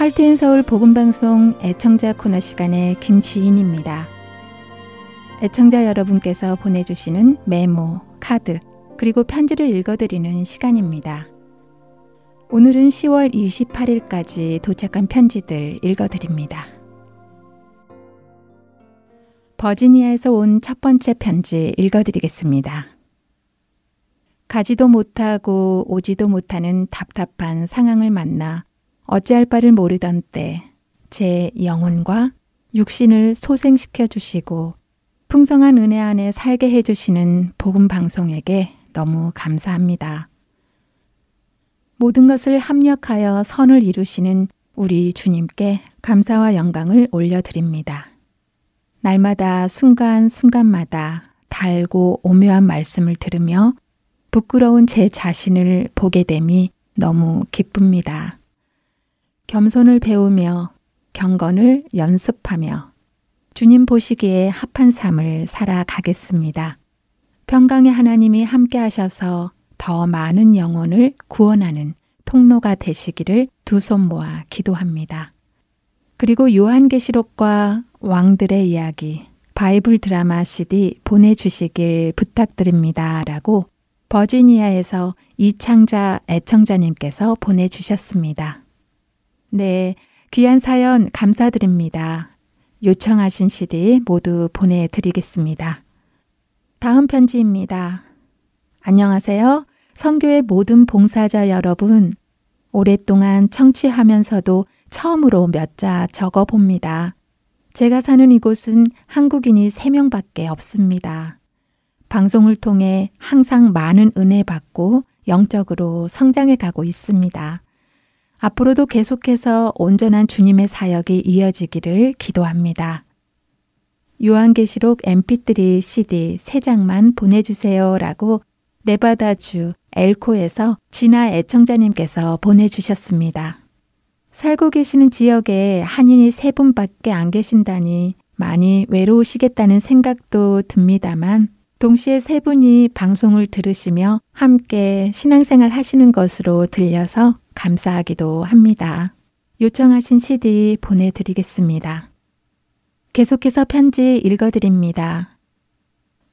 할트인 서울 복음방송 애청자 코너 시간의 김지인입니다. 애청자 여러분께서 보내주시는 메모, 카드, 그리고 편지를 읽어드리는 시간입니다. 오늘은 10월 28일까지 도착한 편지들 읽어드립니다. 버지니아에서 온 첫 번째 편지 읽어드리겠습니다. 가지도 못하고 오지도 못하는 답답한 상황을 만나 어찌할 바를 모르던 때 제 영혼과 육신을 소생시켜 주시고 풍성한 은혜 안에 살게 해 주시는 복음 방송에게 너무 감사합니다. 모든 것을 합력하여 선을 이루시는 우리 주님께 감사와 영광을 올려드립니다. 날마다 순간순간마다 달고 오묘한 말씀을 들으며 부끄러운 제 자신을 보게 됨이 너무 기쁩니다. 겸손을 배우며 경건을 연습하며 주님 보시기에 합한 삶을 살아가겠습니다. 평강의 하나님이 함께 하셔서 더 많은 영혼을 구원하는 통로가 되시기를 두 손 모아 기도합니다. 그리고 요한계시록과 왕들의 이야기, 바이블 드라마 CD 보내주시길 부탁드립니다. 라고 버지니아에서 이창자 애청자님께서 보내주셨습니다. 네, 귀한 사연 감사드립니다. 요청하신 CD 모두 보내드리겠습니다. 다음 편지입니다. 안녕하세요. 성교의 모든 봉사자 여러분. 오랫동안 청취하면서도 처음으로 몇 자 적어 봅니다. 제가 사는 이곳은 한국인이 3명밖에 없습니다. 방송을 통해 항상 많은 은혜 받고 영적으로 성장해 가고 있습니다. 앞으로도 계속해서 온전한 주님의 사역이 이어지기를 기도합니다. 요한계시록 mp3 cd 3장만 보내주세요 라고 네바다주 엘코에서 진아 애청자님께서 보내주셨습니다. 살고 계시는 지역에 한인이 세 분밖에 안 계신다니 많이 외로우시겠다는 생각도 듭니다만 동시에 세 분이 방송을 들으시며 함께 신앙생활 하시는 것으로 들려서 감사하기도 합니다. 요청하신 CD 보내드리겠습니다. 계속해서 편지 읽어드립니다.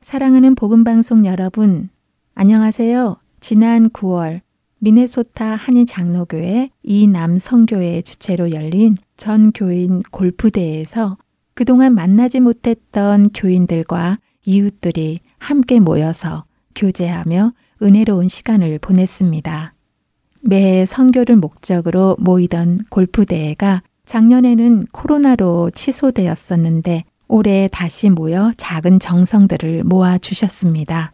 사랑하는 복음방송 여러분, 안녕하세요. 지난 9월 미네소타 한인 장로교회 이남 성교회 주최로 열린 전 교인 골프대회에서 그동안 만나지 못했던 교인들과 이웃들이 함께 모여서 교제하며 은혜로운 시간을 보냈습니다. 매 선교를 목적으로 모이던 골프대회가 작년에는 코로나로 취소되었었는데 올해 다시 모여 작은 정성들을 모아 주셨습니다.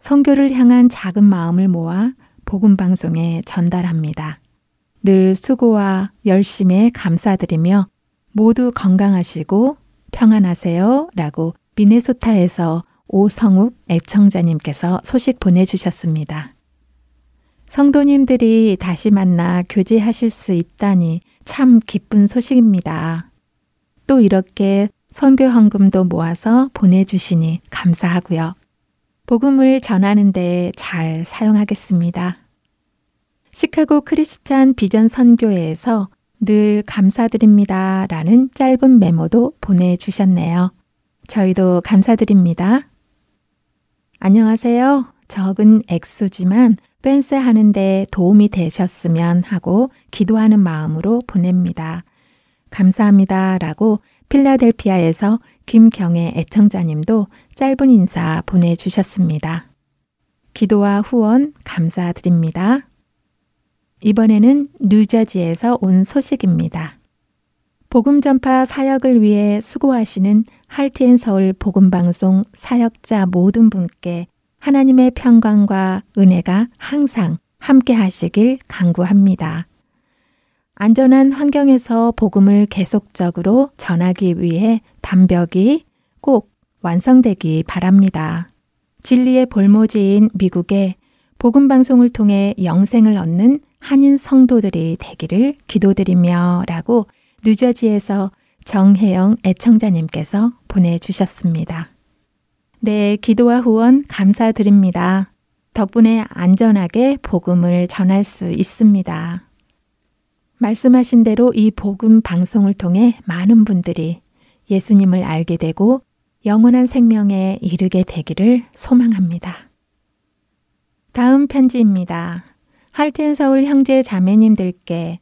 선교를 향한 작은 마음을 모아 복음 방송에 전달합니다. 늘 수고와 열심에 감사드리며 모두 건강하시고 평안하세요 라고 미네소타에서 오성욱 애청자님께서 소식 보내주셨습니다. 성도님들이 다시 만나 교제하실 수 있다니 참 기쁜 소식입니다. 또 이렇게 선교 헌금도 모아서 보내주시니 감사하고요. 복음을 전하는데 잘 사용하겠습니다. 시카고 크리스찬 비전 선교회에서 늘 감사드립니다. 라는 짧은 메모도 보내주셨네요. 저희도 감사드립니다. 안녕하세요. 적은 액수지만 댄스 하는데 도움이 되셨으면 하고 기도하는 마음으로 보냅니다. 감사합니다. 라고 필라델피아에서 김경애 애청자님도 짧은 인사 보내주셨습니다. 기도와 후원 감사드립니다. 이번에는 뉴저지에서 온 소식입니다. 복음 전파 사역을 위해 수고하시는 할티엔 서울 복음 방송 사역자 모든 분께 하나님의 평강과 은혜가 항상 함께 하시길 간구합니다. 안전한 환경에서 복음을 계속적으로 전하기 위해 담벽이 꼭 완성되기 바랍니다. 진리의 볼모지인 미국에 복음 방송을 통해 영생을 얻는 한인 성도들이 되기를 기도드리며 라고 뉴저지에서 정혜영 애청자님께서 보내주셨습니다. 네, 기도와 후원 감사드립니다. 덕분에 안전하게 복음을 전할 수 있습니다. 말씀하신 대로 이 복음 방송을 통해 많은 분들이 예수님을 알게 되고 영원한 생명에 이르게 되기를 소망합니다. 다음 편지입니다. 할튼 서울 형제 자매님들께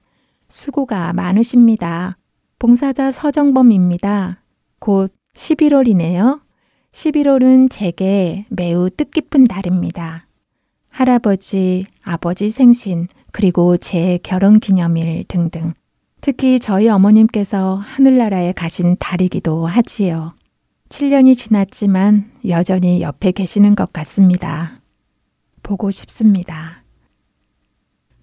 수고가 많으십니다. 봉사자 서정범입니다. 곧 11월이네요. 11월은 제게 매우 뜻깊은 달입니다. 할아버지, 아버지 생신, 그리고 제 결혼 기념일 등등. 특히 저희 어머님께서 하늘나라에 가신 달이기도 하지요. 7년이 지났지만 여전히 옆에 계시는 것 같습니다. 보고 싶습니다.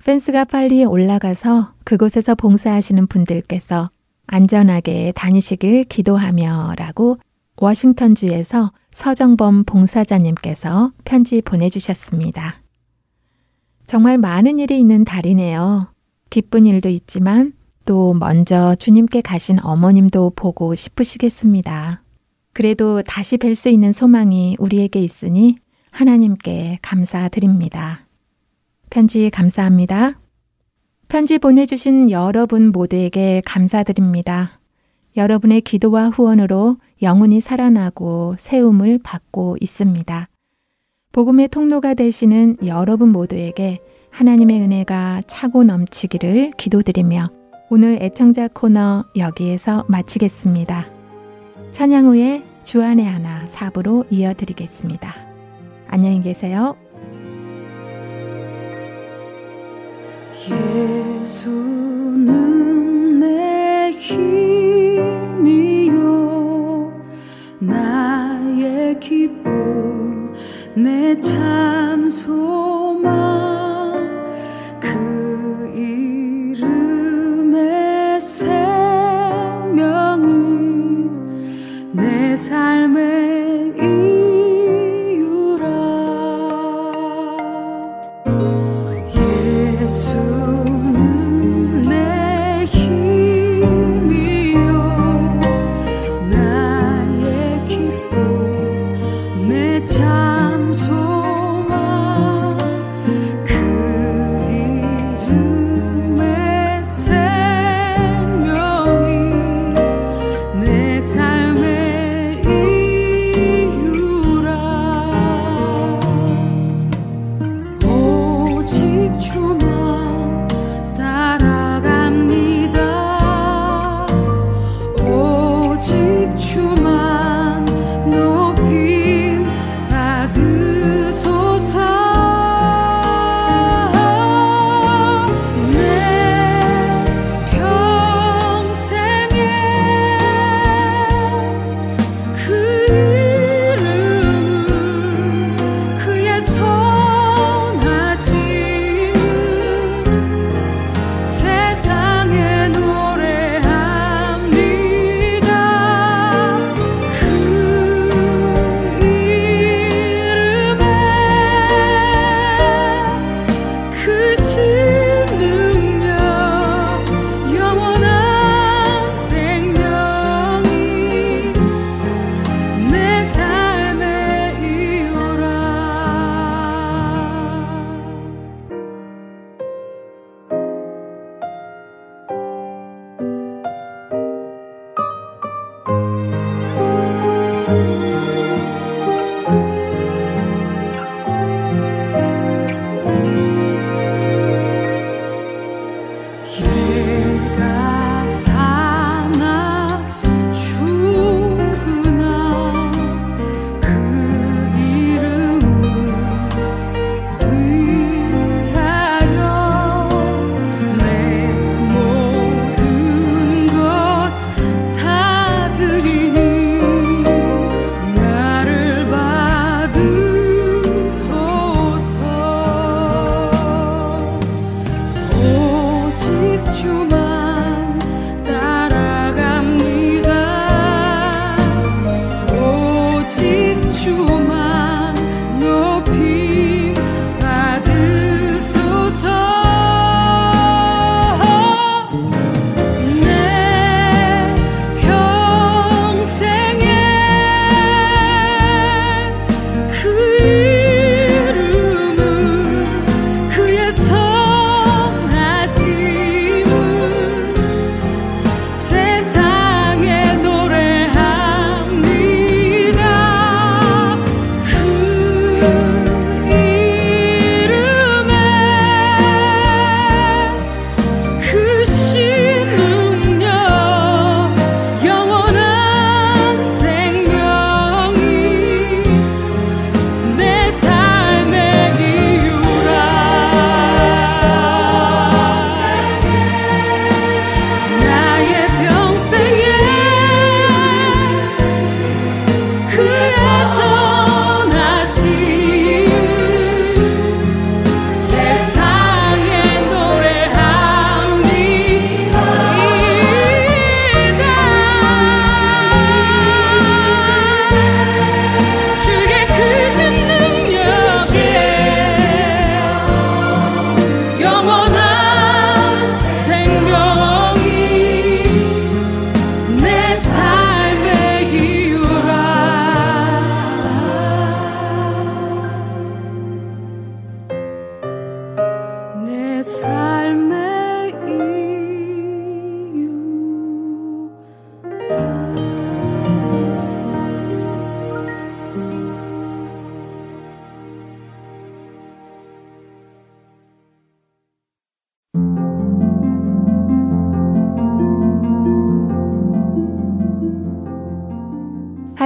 펜스가 빨리 올라가서 그곳에서 봉사하시는 분들께서 안전하게 다니시길 기도하며 라고 워싱턴주에서 서정범 봉사자님께서 편지 보내주셨습니다. 정말 많은 일이 있는 달이네요. 기쁜 일도 있지만 또 먼저 주님께 가신 어머님도 보고 싶으시겠습니다. 그래도 다시 뵐 수 있는 소망이 우리에게 있으니 하나님께 감사드립니다. 편지 감사합니다. 편지 보내주신 여러분 모두에게 감사드립니다. 여러분의 기도와 후원으로 영혼이 살아나고 세움을 받고 있습니다. 복음의 통로가 되시는 여러분 모두에게 하나님의 은혜가 차고 넘치기를 기도드리며 오늘 애청자 코너 여기에서 마치겠습니다. 찬양 후에 주안의 하나 사부로 이어드리겠습니다. 안녕히 계세요. 예수는 내 힘이요. 나의 기쁨 내 참 소망. 그 이름의 생명이 내 삶의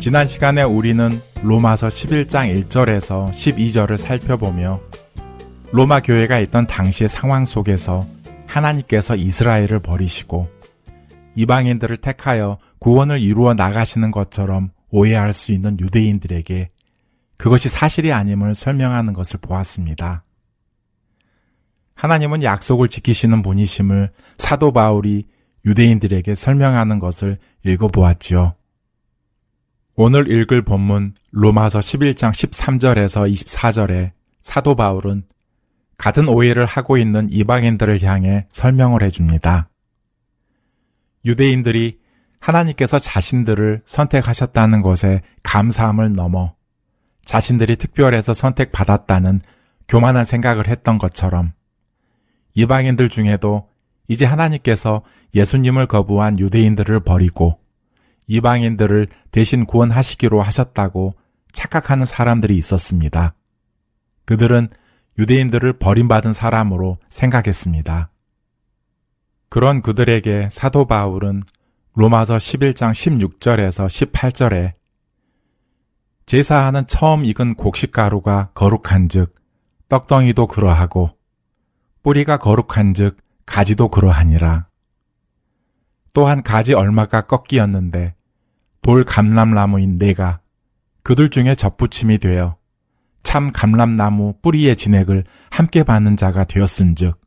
지난 시간에 우리는 로마서 11장 1절에서 12절을 살펴보며 로마 교회가 있던 당시의 상황 속에서 하나님께서 이스라엘을 버리시고 이방인들을 택하여 구원을 이루어 나가시는 것처럼 오해할 수 있는 유대인들에게 그것이 사실이 아님을 설명하는 것을 보았습니다. 하나님은 약속을 지키시는 분이심을 사도 바울이 유대인들에게 설명하는 것을 읽어보았지요. 오늘 읽을 본문 로마서 11장 13절에서 24절에 사도 바울은 같은 오해를 하고 있는 이방인들을 향해 설명을 해줍니다. 유대인들이 하나님께서 자신들을 선택하셨다는 것에 감사함을 넘어 자신들이 특별해서 선택받았다는 교만한 생각을 했던 것처럼 이방인들 중에도 이제 하나님께서 예수님을 거부한 유대인들을 버리고 이방인들을 대신 구원하시기로 하셨다고 착각하는 사람들이 있었습니다. 그들은 유대인들을 버림받은 사람으로 생각했습니다. 그런 그들에게 사도 바울은 로마서 11장 16절에서 18절에 제사하는 처음 익은 곡식가루가 거룩한 즉 떡덩이도 그러하고 뿌리가 거룩한 즉 가지도 그러하니라. 또한 가지 얼마가 꺾이었는데 돌 감람나무인 내가 그들 중에 접붙임이 되어 참 감람나무 뿌리의 진액을 함께 받는 자가 되었은즉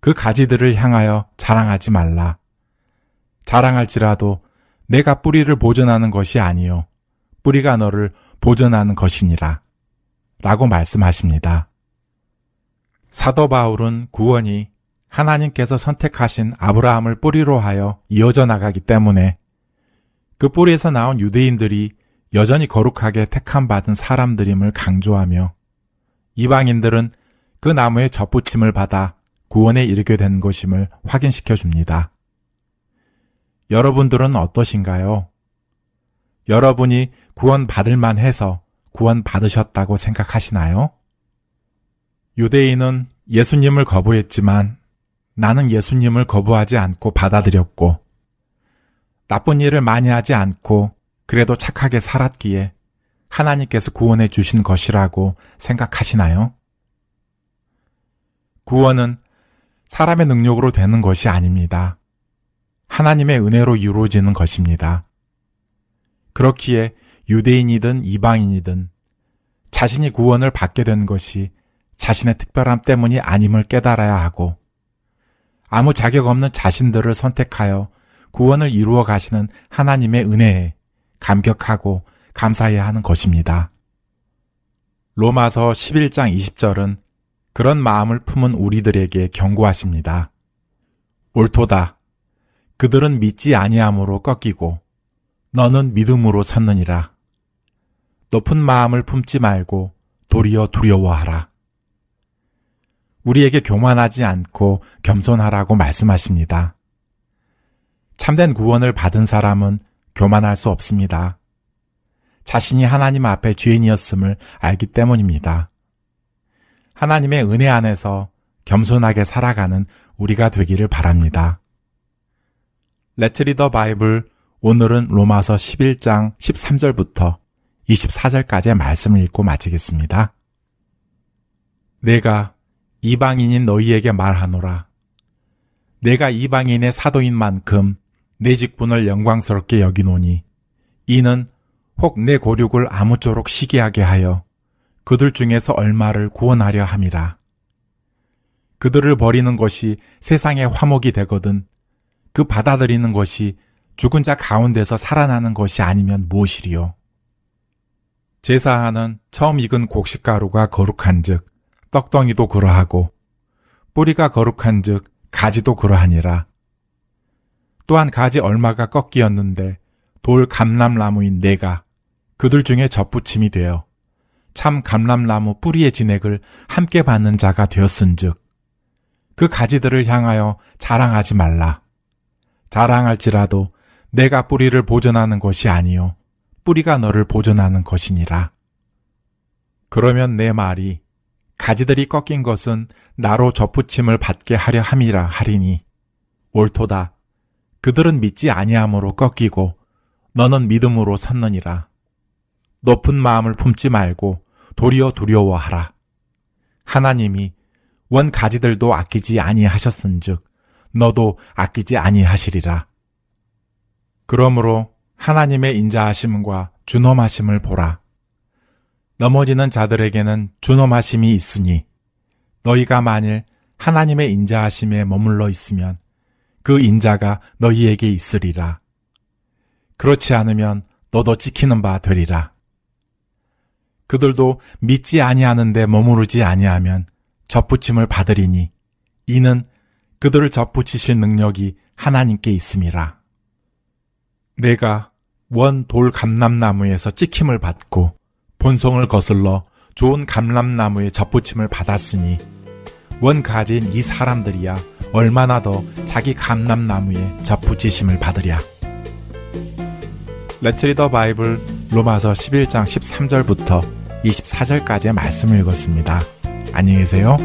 그 가지들을 향하여 자랑하지 말라. 자랑할지라도 내가 뿌리를 보존하는 것이 아니요 뿌리가 너를 보존하는 것이니라. 라고 말씀하십니다. 사도 바울은 구원이 하나님께서 선택하신 아브라함을 뿌리로 하여 이어져 나가기 때문에 그 뿌리에서 나온 유대인들이 여전히 거룩하게 택함 받은 사람들임을 강조하며 이방인들은 그 나무의 접붙임을 받아 구원에 이르게 된 것임을 확인시켜 줍니다. 여러분들은 어떠신가요? 여러분이 구원 받을 만해서 구원 받으셨다고 생각하시나요? 유대인은 예수님을 거부했지만 나는 예수님을 거부하지 않고 받아들였고 나쁜 일을 많이 하지 않고 그래도 착하게 살았기에 하나님께서 구원해 주신 것이라고 생각하시나요? 구원은 사람의 능력으로 되는 것이 아닙니다. 하나님의 은혜로 이루어지는 것입니다. 그렇기에 유대인이든 이방인이든 자신이 구원을 받게 된 것이 자신의 특별함 때문이 아님을 깨달아야 하고 아무 자격 없는 자신들을 선택하여 구원을 이루어 가시는 하나님의 은혜에 감격하고 감사해야 하는 것입니다. 로마서 11장 20절은 그런 마음을 품은 우리들에게 경고하십니다. 옳도다. 그들은 믿지 아니함으로 꺾이고 너는 믿음으로 섰느니라. 높은 마음을 품지 말고 도리어 두려워하라. 우리에게 교만하지 않고 겸손하라고 말씀하십니다. 참된 구원을 받은 사람은 교만할 수 없습니다. 자신이 하나님 앞에 죄인이었음을 알기 때문입니다. 하나님의 은혜 안에서 겸손하게 살아가는 우리가 되기를 바랍니다. 레츠 리더 바이블 오늘은 로마서 11장 13절부터 24절까지의 말씀을 읽고 마치겠습니다. 내가 이방인인 너희에게 말하노라. 내가 이방인의 사도인 만큼 내 직분을 영광스럽게 여기노니 이는 혹 내 고륙을 아무쪼록 시기하게 하여 그들 중에서 얼마를 구원하려 함이라. 그들을 버리는 것이 세상의 화목이 되거든 그 받아들이는 것이 죽은 자 가운데서 살아나는 것이 아니면 무엇이리요? 제사하는 처음 익은 곡식가루가 거룩한즉 떡덩이도 그러하고 뿌리가 거룩한즉 가지도 그러하니라. 또한 가지 얼마가 꺾이었는데 돌 감람나무인 내가 그들 중에 접붙임이 되어 참 감람나무 뿌리의 진액을 함께 받는 자가 되었은즉 그 가지들을 향하여 자랑하지 말라. 자랑할지라도 내가 뿌리를 보존하는 것이 아니요 뿌리가 너를 보존하는 것이니라. 그러면 내 말이 가지들이 꺾인 것은 나로 접붙임을 받게 하려 함이라 하리니 옳도다. 그들은 믿지 아니함으로 꺾이고 너는 믿음으로 섰느니라. 높은 마음을 품지 말고 도리어 두려워하라. 하나님이 원 가지들도 아끼지 아니하셨은즉 너도 아끼지 아니하시리라. 그러므로 하나님의 인자하심과 준엄하심을 보라. 넘어지는 자들에게는 준엄하심이 있으니 너희가 만일 하나님의 인자하심에 머물러 있으면 그 인자가 너희에게 있으리라. 그렇지 않으면 너도 지키는 바 되리라. 그들도 믿지 아니하는데 머무르지 아니하면 접붙임을 받으리니 이는 그들을 접붙이실 능력이 하나님께 있음이라. 네가 원 돌 감람나무에서 찍힘을 받고 본성을 거슬러 좋은 감람나무에 접붙임을 받았으니 원 가진 이 사람들이야 얼마나 더 자기 감람나무에 접붙이심을 받으랴. Let's Read the Bible 로마서 11장 13절부터 24절까지의 말씀을 읽었습니다. 안녕히 계세요.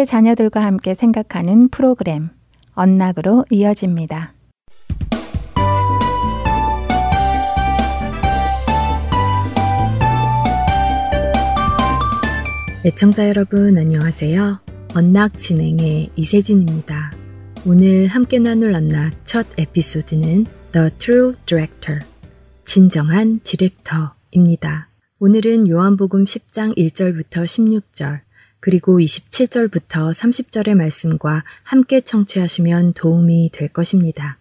10대 자녀들과 함께 생각하는 프로그램 언락으로 이어집니다. 애청자 여러분 안녕하세요. 언락 진행의 이세진입니다. 오늘 함께 나눌 언락 첫 에피소드는 The True Director, 진정한 디렉터입니다. 오늘은 요한복음 10장 1절부터 16절, 그리고 27절부터 30절의 말씀과 함께 청취하시면 도움이 될 것입니다.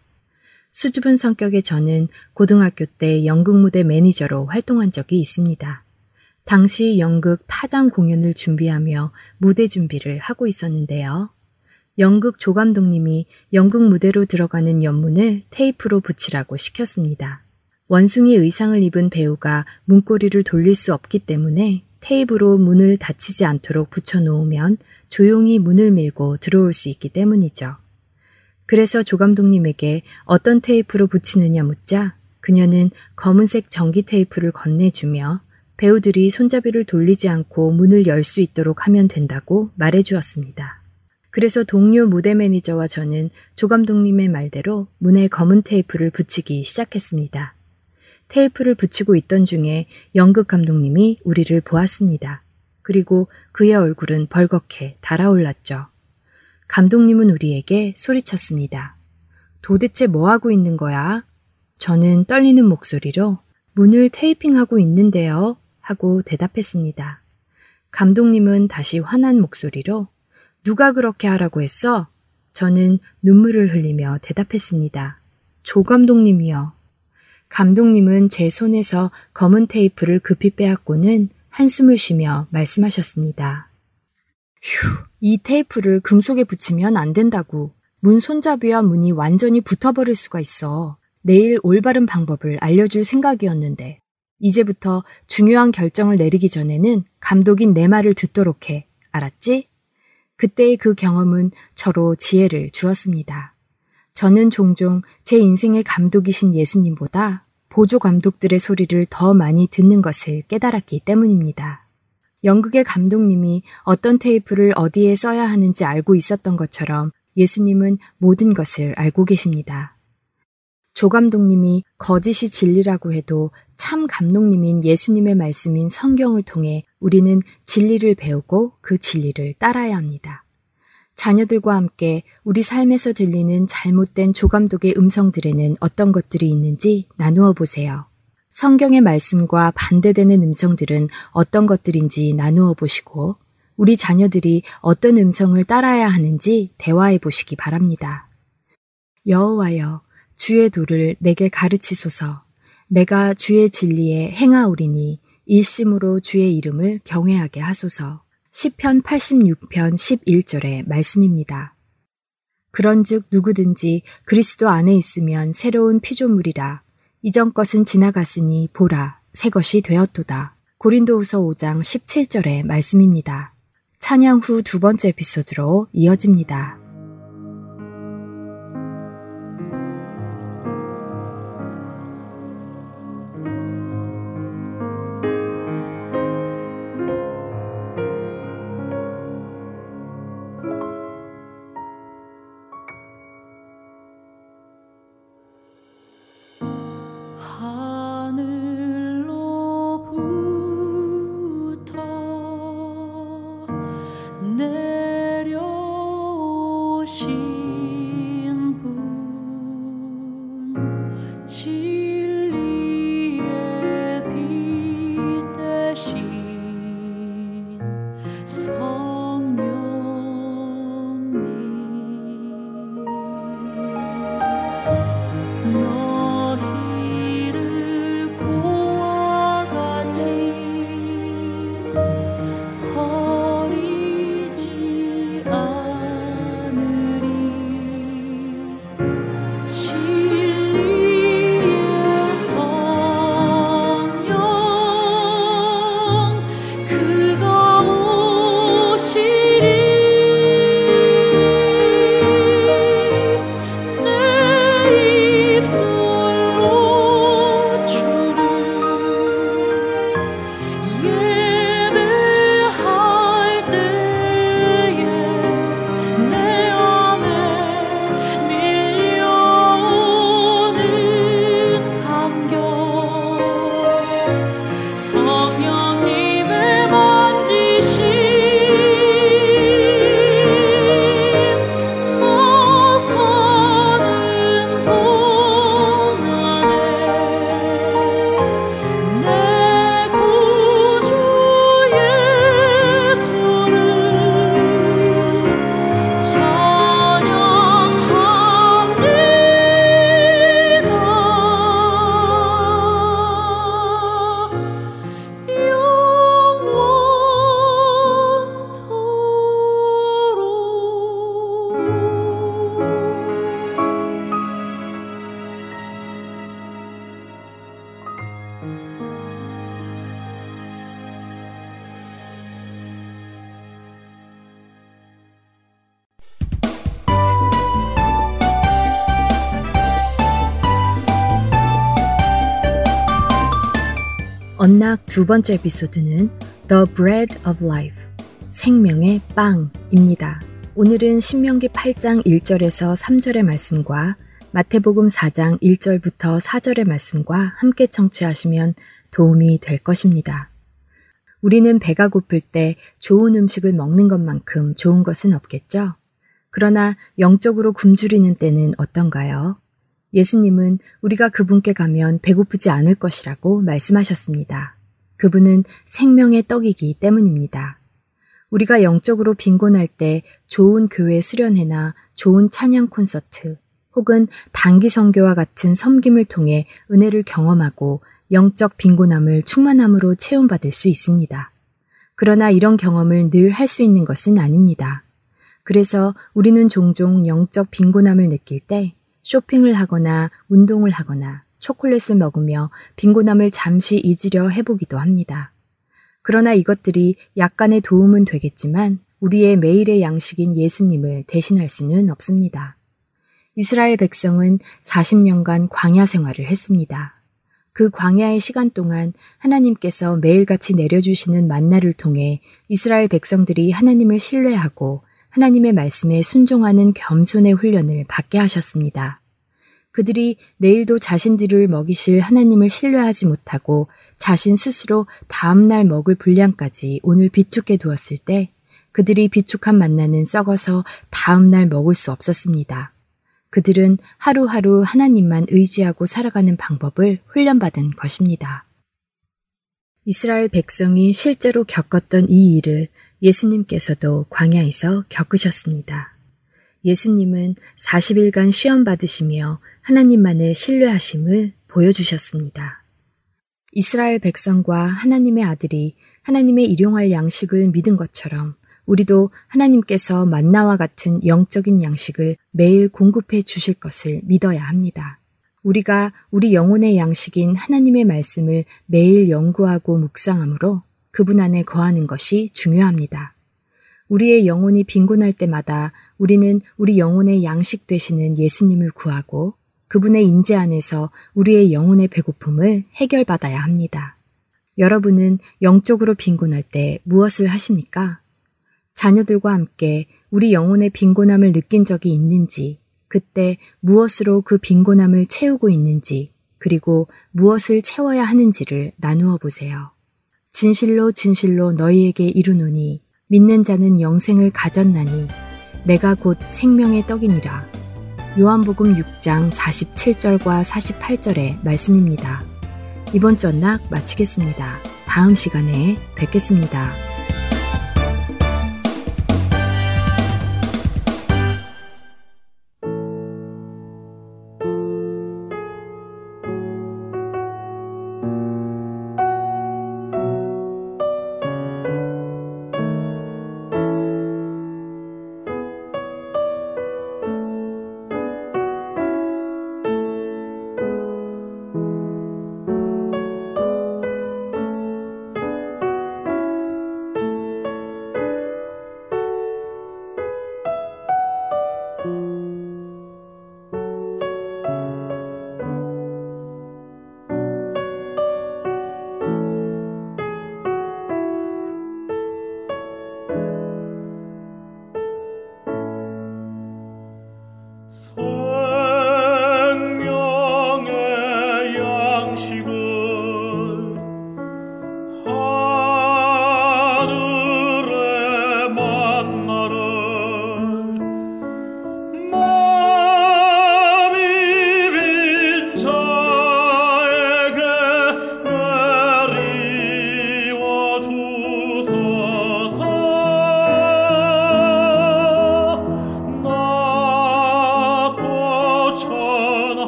수줍은 성격의 저는 고등학교 때 연극 무대 매니저로 활동한 적이 있습니다. 당시 연극 타장 공연을 준비하며 무대 준비를 하고 있었는데요. 연극 조감독님이 연극 무대로 들어가는 연문을 테이프로 붙이라고 시켰습니다. 원숭이 의상을 입은 배우가 문고리를 돌릴 수 없기 때문에 테이프로 문을 닫히지 않도록 붙여놓으면 조용히 문을 밀고 들어올 수 있기 때문이죠. 그래서 조 감독님에게 어떤 테이프로 붙이느냐 묻자 그녀는 검은색 전기 테이프를 건네주며 배우들이 손잡이를 돌리지 않고 문을 열 수 있도록 하면 된다고 말해 주었습니다. 그래서 동료 무대 매니저와 저는 조 감독님의 말대로 문에 검은 테이프를 붙이기 시작했습니다. 테이프를 붙이고 있던 중에 연극 감독님이 우리를 보았습니다. 그리고 그의 얼굴은 벌겋게 달아올랐죠. 감독님은 우리에게 소리쳤습니다. 도대체 뭐 하고 있는 거야? 저는 떨리는 목소리로 문을 테이핑하고 있는데요. 하고 대답했습니다. 감독님은 다시 화난 목소리로 누가 그렇게 하라고 했어? 저는 눈물을 흘리며 대답했습니다. 조 감독님이요. 감독님은 제 손에서 검은 테이프를 급히 빼앗고는 한숨을 쉬며 말씀하셨습니다. 휴, 이 테이프를 금속에 붙이면 안 된다고. 문 손잡이와 문이 완전히 붙어버릴 수가 있어. 내일 올바른 방법을 알려줄 생각이었는데. 이제부터 중요한 결정을 내리기 전에는 감독인 내 말을 듣도록 해. 알았지? 그때의 그 경험은 저로 지혜를 주었습니다. 저는 종종 제 인생의 감독이신 예수님보다 보조 감독들의 소리를 더 많이 듣는 것을 깨달았기 때문입니다. 연극의 감독님이 어떤 테이프를 어디에 써야 하는지 알고 있었던 것처럼 예수님은 모든 것을 알고 계십니다. 조 감독님이 거짓이 진리라고 해도 참 감독님인 예수님의 말씀인 성경을 통해 우리는 진리를 배우고 그 진리를 따라야 합니다. 자녀들과 함께 우리 삶에서 들리는 잘못된 조감독의 음성들에는 어떤 것들이 있는지 나누어 보세요. 성경의 말씀과 반대되는 음성들은 어떤 것들인지 나누어 보시고 우리 자녀들이 어떤 음성을 따라야 하는지 대화해 보시기 바랍니다. 여호와여 주의 도를 내게 가르치소서. 내가 주의 진리에 행하오리니 일심으로 주의 이름을 경외하게 하소서. 10편 86편 11절의 말씀입니다. 그런즉 누구든지 그리스도 안에 있으면 새로운 피조물이라 이전 것은 지나갔으니 보라 새 것이 되었도다. 고린도후서 5장 17절의 말씀입니다. 찬양 후 두 번째 에피소드로 이어집니다. 언락 두 번째 에피소드는 The Bread of Life, 생명의 빵입니다. 오늘은 신명기 8장 1절에서 3절의 말씀과 마태복음 4장 1절부터 4절의 말씀과 함께 청취하시면 도움이 될 것입니다. 우리는 배가 고플 때 좋은 음식을 먹는 것만큼 좋은 것은 없겠죠? 그러나 영적으로 굶주리는 때는 어떤가요? 예수님은 우리가 그분께 가면 배고프지 않을 것이라고 말씀하셨습니다. 그분은 생명의 떡이기 때문입니다. 우리가 영적으로 빈곤할 때 좋은 교회 수련회나 좋은 찬양 콘서트 혹은 단기 선교와 같은 섬김을 통해 은혜를 경험하고 영적 빈곤함을 충만함으로 체험받을 수 있습니다. 그러나 이런 경험을 늘 할 수 있는 것은 아닙니다. 그래서 우리는 종종 영적 빈곤함을 느낄 때 쇼핑을 하거나 운동을 하거나 초콜릿을 먹으며 빈곤함을 잠시 잊으려 해보기도 합니다. 그러나 이것들이 약간의 도움은 되겠지만 우리의 매일의 양식인 예수님을 대신할 수는 없습니다. 이스라엘 백성은 40년간 광야 생활을 했습니다. 그 광야의 시간 동안 하나님께서 매일같이 내려주시는 만나를 통해 이스라엘 백성들이 하나님을 신뢰하고 하나님의 말씀에 순종하는 겸손의 훈련을 받게 하셨습니다. 그들이 내일도 자신들을 먹이실 하나님을 신뢰하지 못하고 자신 스스로 다음날 먹을 분량까지 오늘 비축해 두었을 때 그들이 비축한 만나는 썩어서 다음날 먹을 수 없었습니다. 그들은 하루하루 하나님만 의지하고 살아가는 방법을 훈련받은 것입니다. 이스라엘 백성이 실제로 겪었던 이 일을 예수님께서도 광야에서 겪으셨습니다. 예수님은 40일간 시험 받으시며 하나님만을 신뢰하심을 보여주셨습니다. 이스라엘 백성과 하나님의 아들이 하나님의 일용할 양식을 믿은 것처럼 우리도 하나님께서 만나와 같은 영적인 양식을 매일 공급해 주실 것을 믿어야 합니다. 우리가 우리 영혼의 양식인 하나님의 말씀을 매일 연구하고 묵상함으로 그분 안에 거하는 것이 중요합니다. 우리의 영혼이 빈곤할 때마다 우리는 우리 영혼의 양식 되시는 예수님을 구하고 그분의 임재 안에서 우리의 영혼의 배고픔을 해결받아야 합니다. 여러분은 영적으로 빈곤할 때 무엇을 하십니까? 자녀들과 함께 우리 영혼의 빈곤함을 느낀 적이 있는지, 그때 무엇으로 그 빈곤함을 채우고 있는지, 그리고 무엇을 채워야 하는지를 나누어 보세요. 진실로 진실로 너희에게 이르노니 믿는 자는 영생을 가졌나니 내가 곧 생명의 떡이니라. 요한복음 6장 47절과 48절의 말씀입니다. 이번 전락 마치겠습니다. 다음 시간에 뵙겠습니다.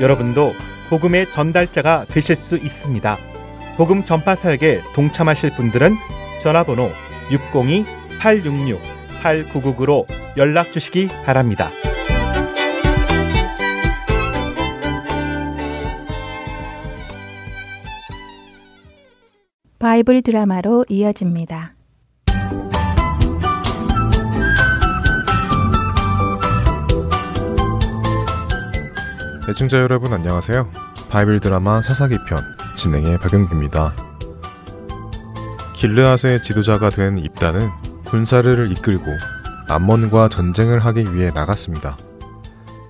여러분도 복음의 전달자가 되실 수 있습니다. 복음 전파 사역에 동참하실 분들은 전화번호 602-866-8999로 연락 주시기 바랍니다. 바이블 드라마로 이어집니다. 애청자 여러분 안녕하세요. 바이블 드라마 사사기 편 진행의 박영규입니다. 길르앗의 지도자가 된 입다는 군사를 이끌고 암몬과 전쟁을 하기 위해 나갔습니다.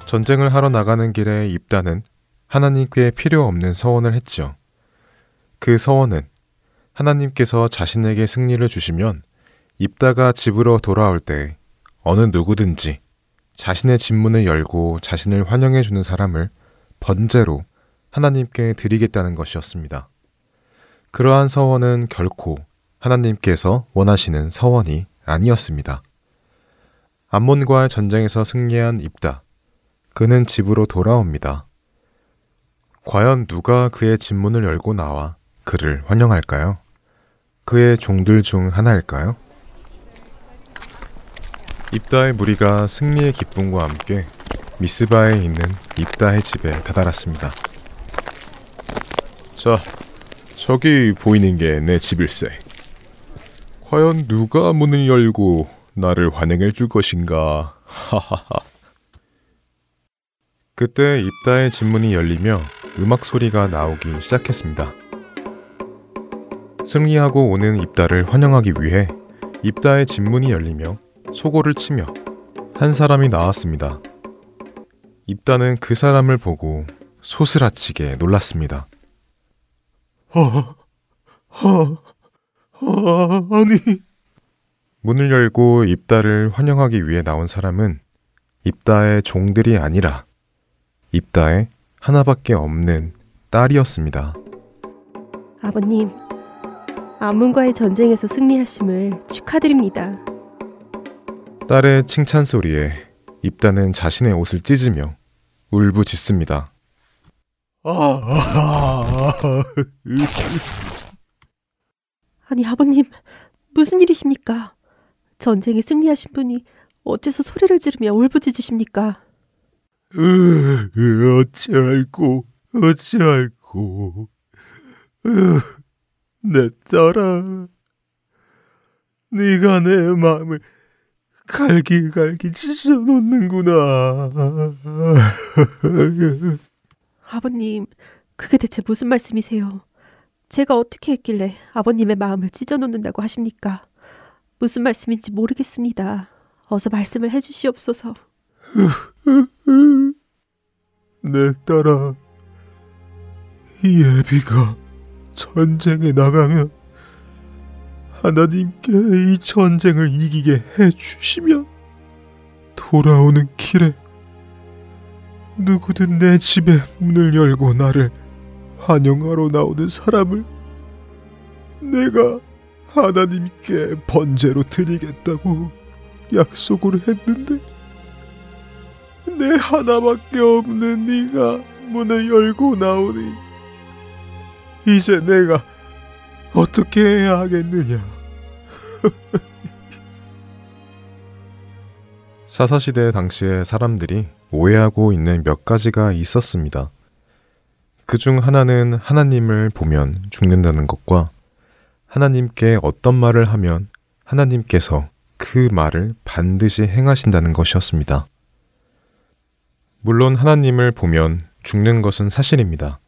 전쟁을 하러 나가는 길에 입다는 하나님께 필요 없는 서원을 했지요. 그 서원은 하나님께서 자신에게 승리를 주시면 입다가 집으로 돌아올 때 어느 누구든지 자신의 집문을 열고 자신을 환영해 주는 사람을 번제로 하나님께 드리겠다는 것이었습니다. 그러한 서원은 결코 하나님께서 원하시는 서원이 아니었습니다. 암몬과의 전쟁에서 승리한 입다. 그는 집으로 돌아옵니다. 과연 누가 그의 집문을 열고 나와 그를 환영할까요? 그의 종들 중 하나일까요? 입다의 무리가 승리의 기쁨과 함께 미스바에 있는 입다의 집에 다다랐습니다. 자, 저기 보이는 게 내 집일세. 과연 누가 문을 열고 나를 환영해 줄 것인가? 하하하. 그때 입다의 집문이 열리며 음악 소리가 나오기 시작했습니다. 승리하고 오는 입다를 환영하기 위해 입다의 집문이 열리며 소고를 치며 한 사람이 나왔습니다. 입다는 그 사람을 보고 소스라치게 놀랐습니다. 아, 아, 아, 아니. 문을 열고 입다를 환영하기 위해 나온 사람은 입다의 종들이 아니라 입다의 하나밖에 없는 딸이었습니다. 아버님, 아문과의 전쟁에서 승리하심을 축하드립니다. 딸의 칭찬 소리에 입다는 자신의 옷을 찢으며 울부짖습니다. 아니, 아버님, 무슨 일이십니까? 전쟁에 승리하신 분이 어째서 소리를 지르며 울부짖으십니까? 으, 으, 어찌할꼬, 어찌할꼬. 으, 내 딸아, 네가 내 마음을 갈기갈기 찢어놓는구나. 아버님, 그게 대체 무슨 말씀이세요? 제가 어떻게 했길래 아버님의 마음을 찢어놓는다고 하십니까? 무슨 말씀인지 모르겠습니다. 어서 말씀을 해주시옵소서. 내 딸아, 이 애비가 전쟁에 나가면 하나님께 이 전쟁을 이기게 해주시면 돌아오는 길에 누구든 내 집에 문을 열고 나를 환영하러 나오는 사람을 내가 하나님께 번제로 드리겠다고 약속을 했는데 내 하나밖에 없는 네가 문을 열고 나오니 이제 내가 어떻게 해야 하겠느냐 사사시대 당시의 사람들이 오해하고 있는 몇 가지가 있었습니다. 그 중 하나는 하나님을 보면 죽는다는 것과 하나님께 어떤 말을 하면 하나님께서 그 말을 반드시 행하신다는 것이었습니다. 물론 하나님을 보면 죽는 것은 사실입니다.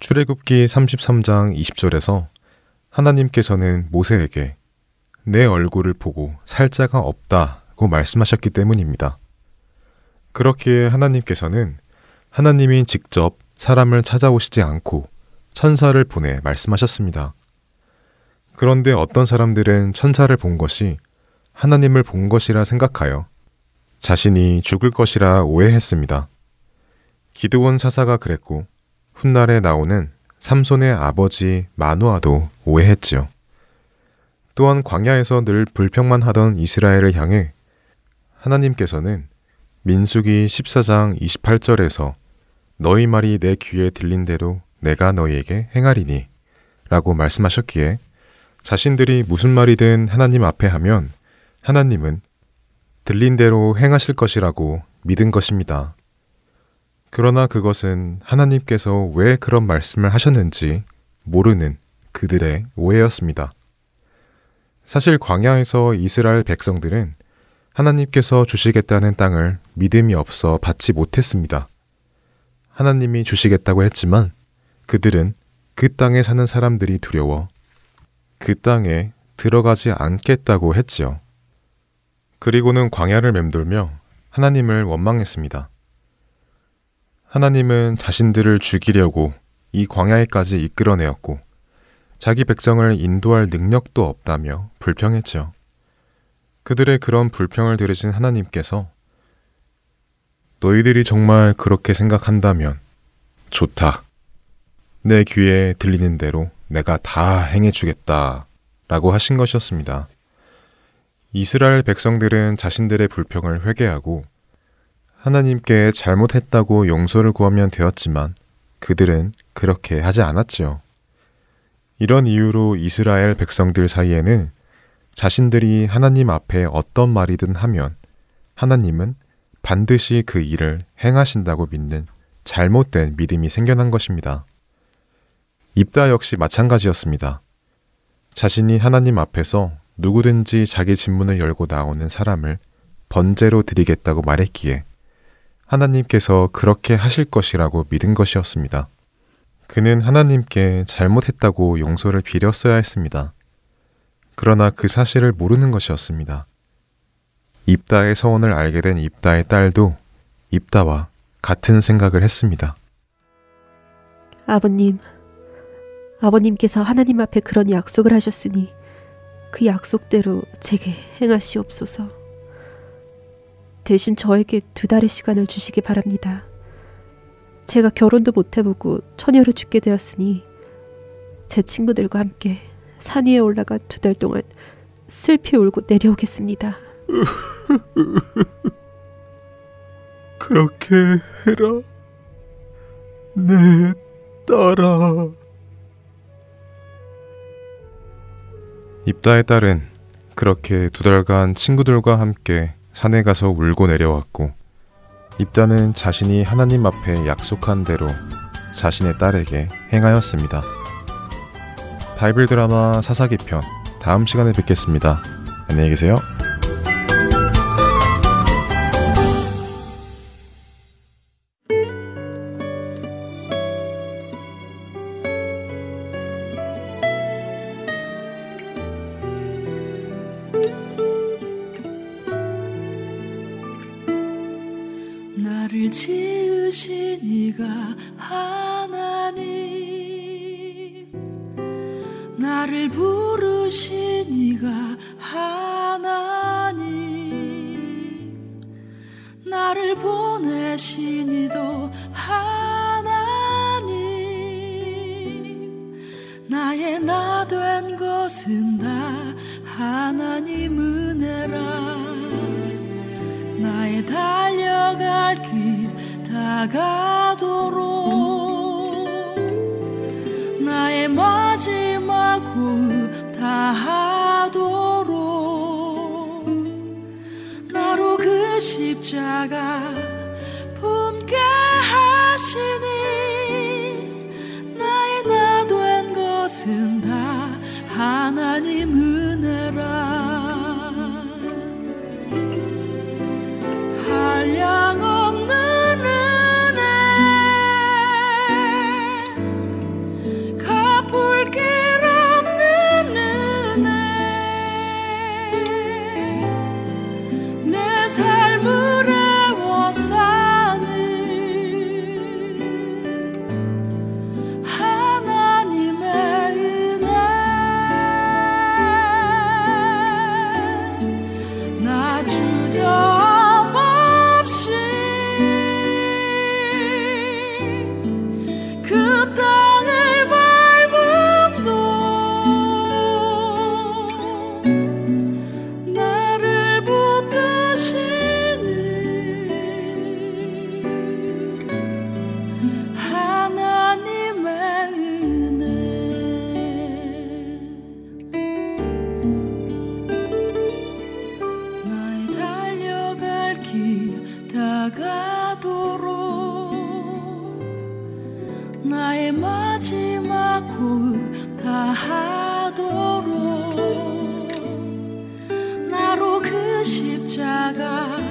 출애굽기 33장 20절에서 하나님께서는 모세에게 내 얼굴을 보고 살 자가 없다고 말씀하셨기 때문입니다. 그렇기에 하나님께서는 하나님이 직접 사람을 찾아오시지 않고 천사를 보내 말씀하셨습니다. 그런데 어떤 사람들은 천사를 본 것이 하나님을 본 것이라 생각하여 자신이 죽을 것이라 오해했습니다. 기드온 사사가 그랬고 훗날에 나오는 삼손의 아버지 마누아도 오해했지요. 또한 광야에서 늘 불평만 하던 이스라엘을 향해 하나님께서는 민수기 14장 28절에서 너희 말이 내 귀에 들린 대로 내가 너희에게 행하리니 라고 말씀하셨기에 자신들이 무슨 말이든 하나님 앞에 하면 하나님은 들린 대로 행하실 것이라고 믿은 것입니다. 그러나 그것은 하나님께서 왜 그런 말씀을 하셨는지 모르는 그들의 오해였습니다. 사실 광야에서 이스라엘 백성들은 하나님께서 주시겠다는 땅을 믿음이 없어 받지 못했습니다. 하나님이 주시겠다고 했지만 그들은 그 땅에 사는 사람들이 두려워 그 땅에 들어가지 않겠다고 했지요. 그리고는 광야를 맴돌며 하나님을 원망했습니다. 하나님은 자신들을 죽이려고 이 광야에까지 이끌어내었고 자기 백성을 인도할 능력도 없다며 불평했죠. 그들의 그런 불평을 들으신 하나님께서 너희들이 정말 그렇게 생각한다면 좋다. 내 귀에 들리는 대로 내가 다 행해주겠다. 라고 하신 것이었습니다. 이스라엘 백성들은 자신들의 불평을 회개하고 하나님께 잘못했다고 용서를 구하면 되었지만 그들은 그렇게 하지 않았지요. 이런 이유로 이스라엘 백성들 사이에는 자신들이 하나님 앞에 어떤 말이든 하면 하나님은 반드시 그 일을 행하신다고 믿는 잘못된 믿음이 생겨난 것입니다. 입다 역시 마찬가지였습니다. 자신이 하나님 앞에서 누구든지 자기 진문을 열고 나오는 사람을 번제로 드리겠다고 말했기에 하나님께서 그렇게 하실 것이라고 믿은 것이었습니다. 그는 하나님께 잘못했다고 용서를 빌었어야 했습니다. 그러나 그 사실을 모르는 것이었습니다. 입다의 서원을 알게 된 입다의 딸도 입다와 같은 생각을 했습니다. 아버님, 아버님께서 하나님 앞에 그런 약속을 하셨으니 그 약속대로 제게 행하시옵소서. 대신 저에게 두 달의 시간을 주시기 바랍니다. 제가 결혼도 못 해보고 처녀로 죽게 되었으니 제 친구들과 함께 산 위에 올라가 두 달 동안 슬피 울고 내려오겠습니다. 그렇게 해라. 내 딸아. 입다의 딸은 그렇게 두 달간 친구들과 함께 산에 가서 울고 내려왔고 입다는 자신이 하나님 앞에 약속한 대로 자신의 딸에게 행하였습니다. 바이블 드라마 사사기 편 다음 시간에 뵙겠습니다. 안녕히 계세요. 나를 보내신 이도 하나님. 나의 나 된 것은 다 하나님 은혜라. 나의 달려갈 길 다가도록. 나의 마지막 호흡 다 십자가 품게 하시니 나의 나 된 것은 다 하나님 은 나의 마지막 호흡 다 하도록. 나로 그 십자가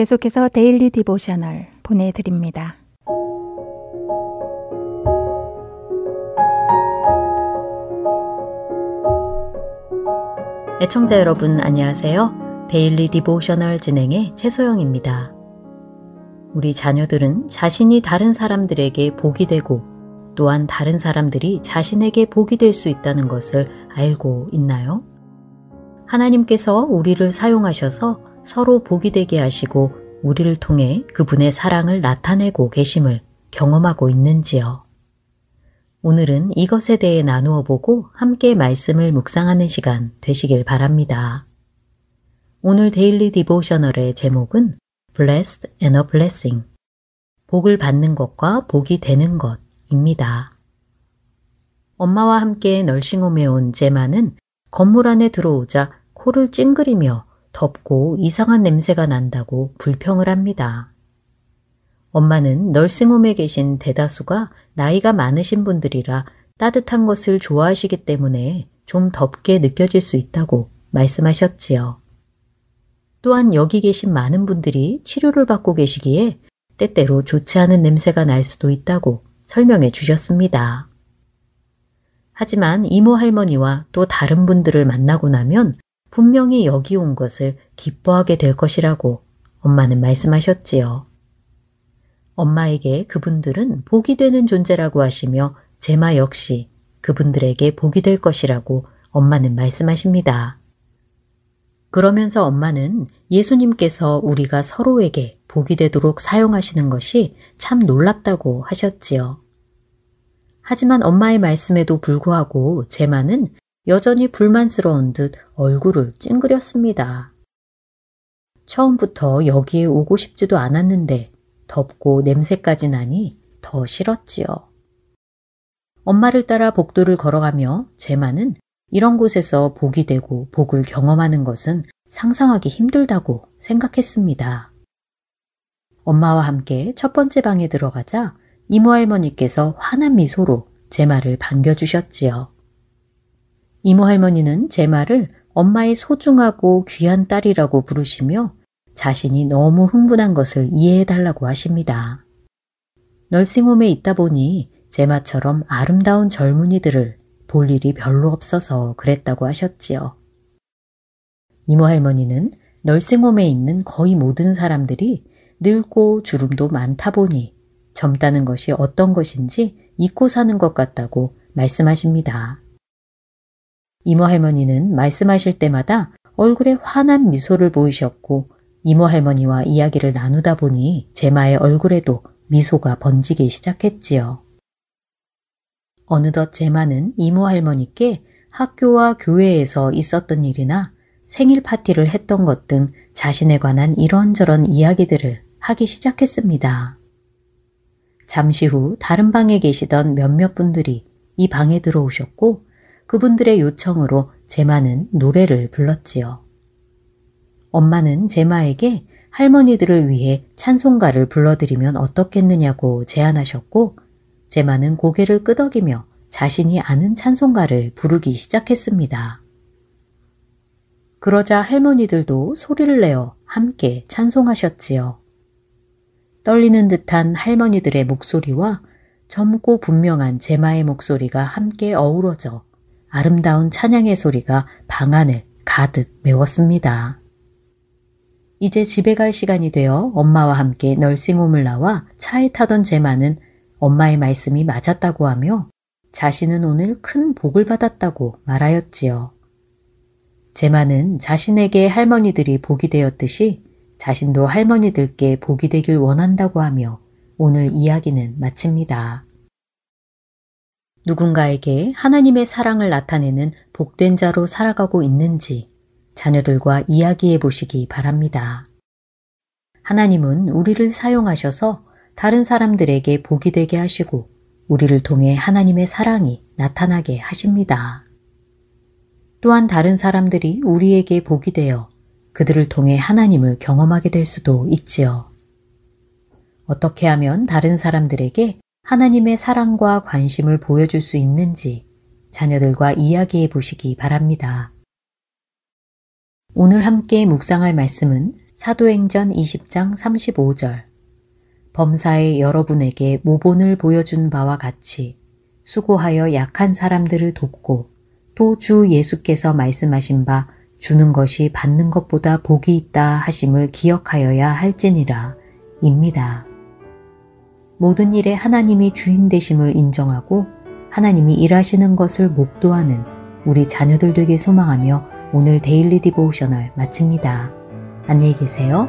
계속해서 Daily Devotional 보내드립니다. 애청자 여러분 안녕하세요. Daily Devotional 진행의 최소영입니다. 우리 자녀들은 자신이 다른 사람들에게 복이 되고 또한 다른 사람들이 자신에게 복이 될 수 있다는 것을 알고 있나요? 하나님께서 우리를 사용하셔서 서로 복이 되게 하시고 우리를 통해 그분의 사랑을 나타내고 계심을 경험하고 있는지요? 오늘은 이것에 대해 나누어 보고 함께 말씀을 묵상하는 시간 되시길 바랍니다. 오늘 데일리 디보셔널의 제목은 Blessed and a Blessing. 복을 받는 것과 복이 되는 것입니다. 엄마와 함께 널싱홈에 온 제마는 건물 안에 들어오자 코를 찡그리며 덥고 이상한 냄새가 난다고 불평을 합니다. 엄마는 널싱홈에 계신 대다수가 나이가 많으신 분들이라 따뜻한 것을 좋아하시기 때문에 좀 덥게 느껴질 수 있다고 말씀하셨지요. 또한 여기 계신 많은 분들이 치료를 받고 계시기에 때때로 좋지 않은 냄새가 날 수도 있다고 설명해 주셨습니다. 하지만 이모 할머니와 또 다른 분들을 만나고 나면 분명히 여기 온 것을 기뻐하게 될 것이라고 엄마는 말씀하셨지요. 엄마에게 그분들은 복이 되는 존재라고 하시며 제마 역시 그분들에게 복이 될 것이라고 엄마는 말씀하십니다. 그러면서 엄마는 예수님께서 우리가 서로에게 복이 되도록 사용하시는 것이 참 놀랍다고 하셨지요. 하지만 엄마의 말씀에도 불구하고 제마는 여전히 불만스러운 듯 얼굴을 찡그렸습니다. 처음부터 여기에 오고 싶지도 않았는데 덥고 냄새까지 나니 더 싫었지요. 엄마를 따라 복도를 걸어가며 제마는 이런 곳에서 복이 되고 복을 경험하는 것은 상상하기 힘들다고 생각했습니다. 엄마와 함께 첫 번째 방에 들어가자 이모 할머니께서 환한 미소로 제 말을 반겨주셨지요. 이모 할머니는 제 말을 엄마의 소중하고 귀한 딸이라고 부르시며 자신이 너무 흥분한 것을 이해해 달라고 하십니다. 널싱홈에 있다 보니 제마처럼 아름다운 젊은이들을 볼 일이 별로 없어서 그랬다고 하셨지요. 이모 할머니는 널싱홈에 있는 거의 모든 사람들이 늙고 주름도 많다 보니 젊다는 것이 어떤 것인지 잊고 사는 것 같다고 말씀하십니다. 이모 할머니는 말씀하실 때마다 얼굴에 환한 미소를 보이셨고 이모 할머니와 이야기를 나누다 보니 제마의 얼굴에도 미소가 번지기 시작했지요. 어느덧 제마는 이모 할머니께 학교와 교회에서 있었던 일이나 생일 파티를 했던 것 등 자신에 관한 이런저런 이야기들을 하기 시작했습니다. 잠시 후 다른 방에 계시던 몇몇 분들이 이 방에 들어오셨고 그분들의 요청으로 제마는 노래를 불렀지요. 엄마는 제마에게 할머니들을 위해 찬송가를 불러드리면 어떻겠느냐고 제안하셨고 제마는 고개를 끄덕이며 자신이 아는 찬송가를 부르기 시작했습니다. 그러자 할머니들도 소리를 내어 함께 찬송하셨지요. 떨리는 듯한 할머니들의 목소리와 젊고 분명한 제마의 목소리가 함께 어우러져 아름다운 찬양의 소리가 방 안을 가득 메웠습니다. 이제 집에 갈 시간이 되어 엄마와 함께 널싱홈을 나와 차에 타던 제마는 엄마의 말씀이 맞았다고 하며 자신은 오늘 큰 복을 받았다고 말하였지요. 제마는 자신에게 할머니들이 복이 되었듯이 자신도 할머니들께 복이 되길 원한다고 하며 오늘 이야기는 마칩니다. 누군가에게 하나님의 사랑을 나타내는 복된 자로 살아가고 있는지 자녀들과 이야기해 보시기 바랍니다. 하나님은 우리를 사용하셔서 다른 사람들에게 복이 되게 하시고 우리를 통해 하나님의 사랑이 나타나게 하십니다. 또한 다른 사람들이 우리에게 복이 되어 그들을 통해 하나님을 경험하게 될 수도 있지요. 어떻게 하면 다른 사람들에게 하나님의 사랑과 관심을 보여줄 수 있는지 자녀들과 이야기해 보시기 바랍니다. 오늘 함께 묵상할 말씀은 사도행전 20장 35절 범사에 여러분에게 모본을 보여준 바와 같이 수고하여 약한 사람들을 돕고 또 주 예수께서 말씀하신 바 주는 것이 받는 것보다 복이 있다 하심을 기억하여야 할지니라 입니다. 모든 일에 하나님이 주인 되심을 인정하고 하나님이 일하시는 것을 목도하는 우리 자녀들 되길 소망하며 오늘 데일리 디보셔널 마칩니다. 안녕히 계세요.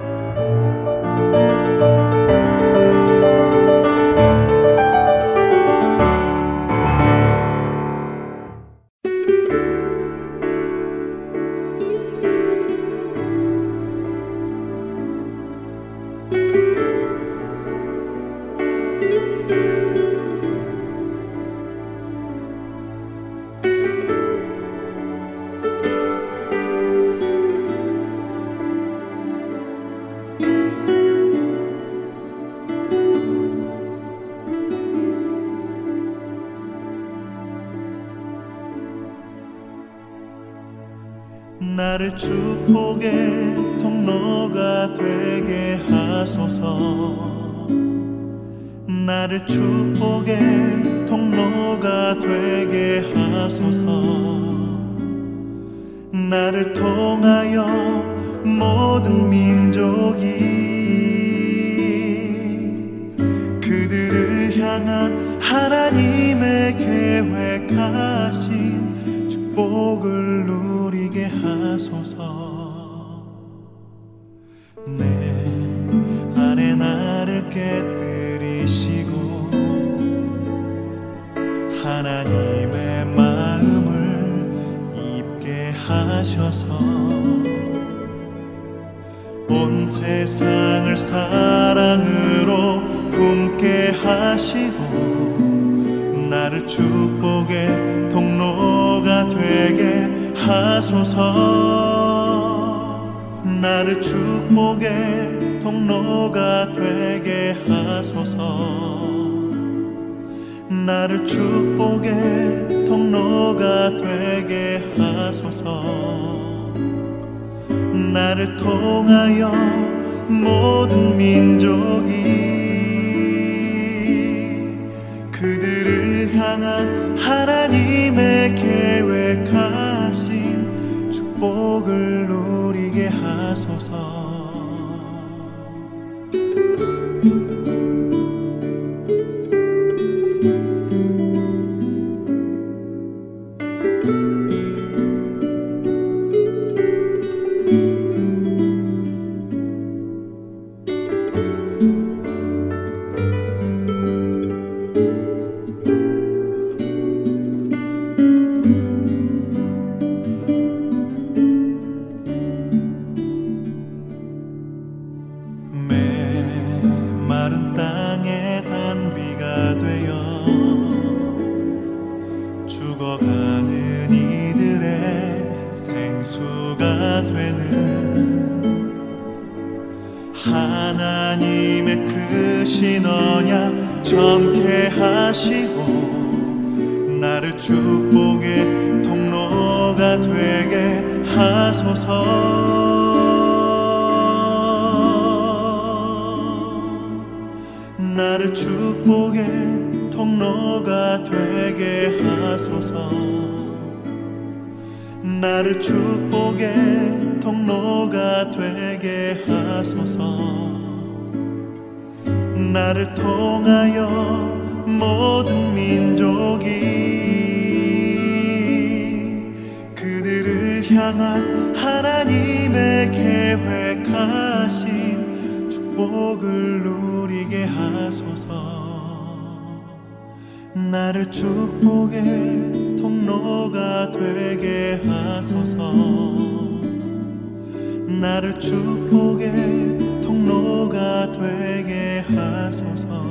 향한 하나님의 계획하신 축복을 누리게 하소서. 내 안에 나를 깨뜨리시고 하나님의 마음을 입게 하셔서 온 세상을 사랑으로 품게 하시고 나를 축복의 통로가 되게 하소서. 나를 축복의 통로가 되게 하소서. 나를 축복의 통로가 되게 하소서. 나를 통하여 모든 민족이 그들을 향한 하나님의 계획하신 축복을 누리게 하소서 하나님의 크신 언약 정케 하시고 나를 축복의 통로가 되게 하소서. 나를 축복의 통로가 되게 하소서 나를 축복의 통로가 되게 하소서. 나를 통하여 모든 민족이 그들을 향한 하나님의 계획하신 축복을 누리게 하소서. 나를 축복의 통로가 되게 하소서. 나를 축복의 통로가 되게 하소서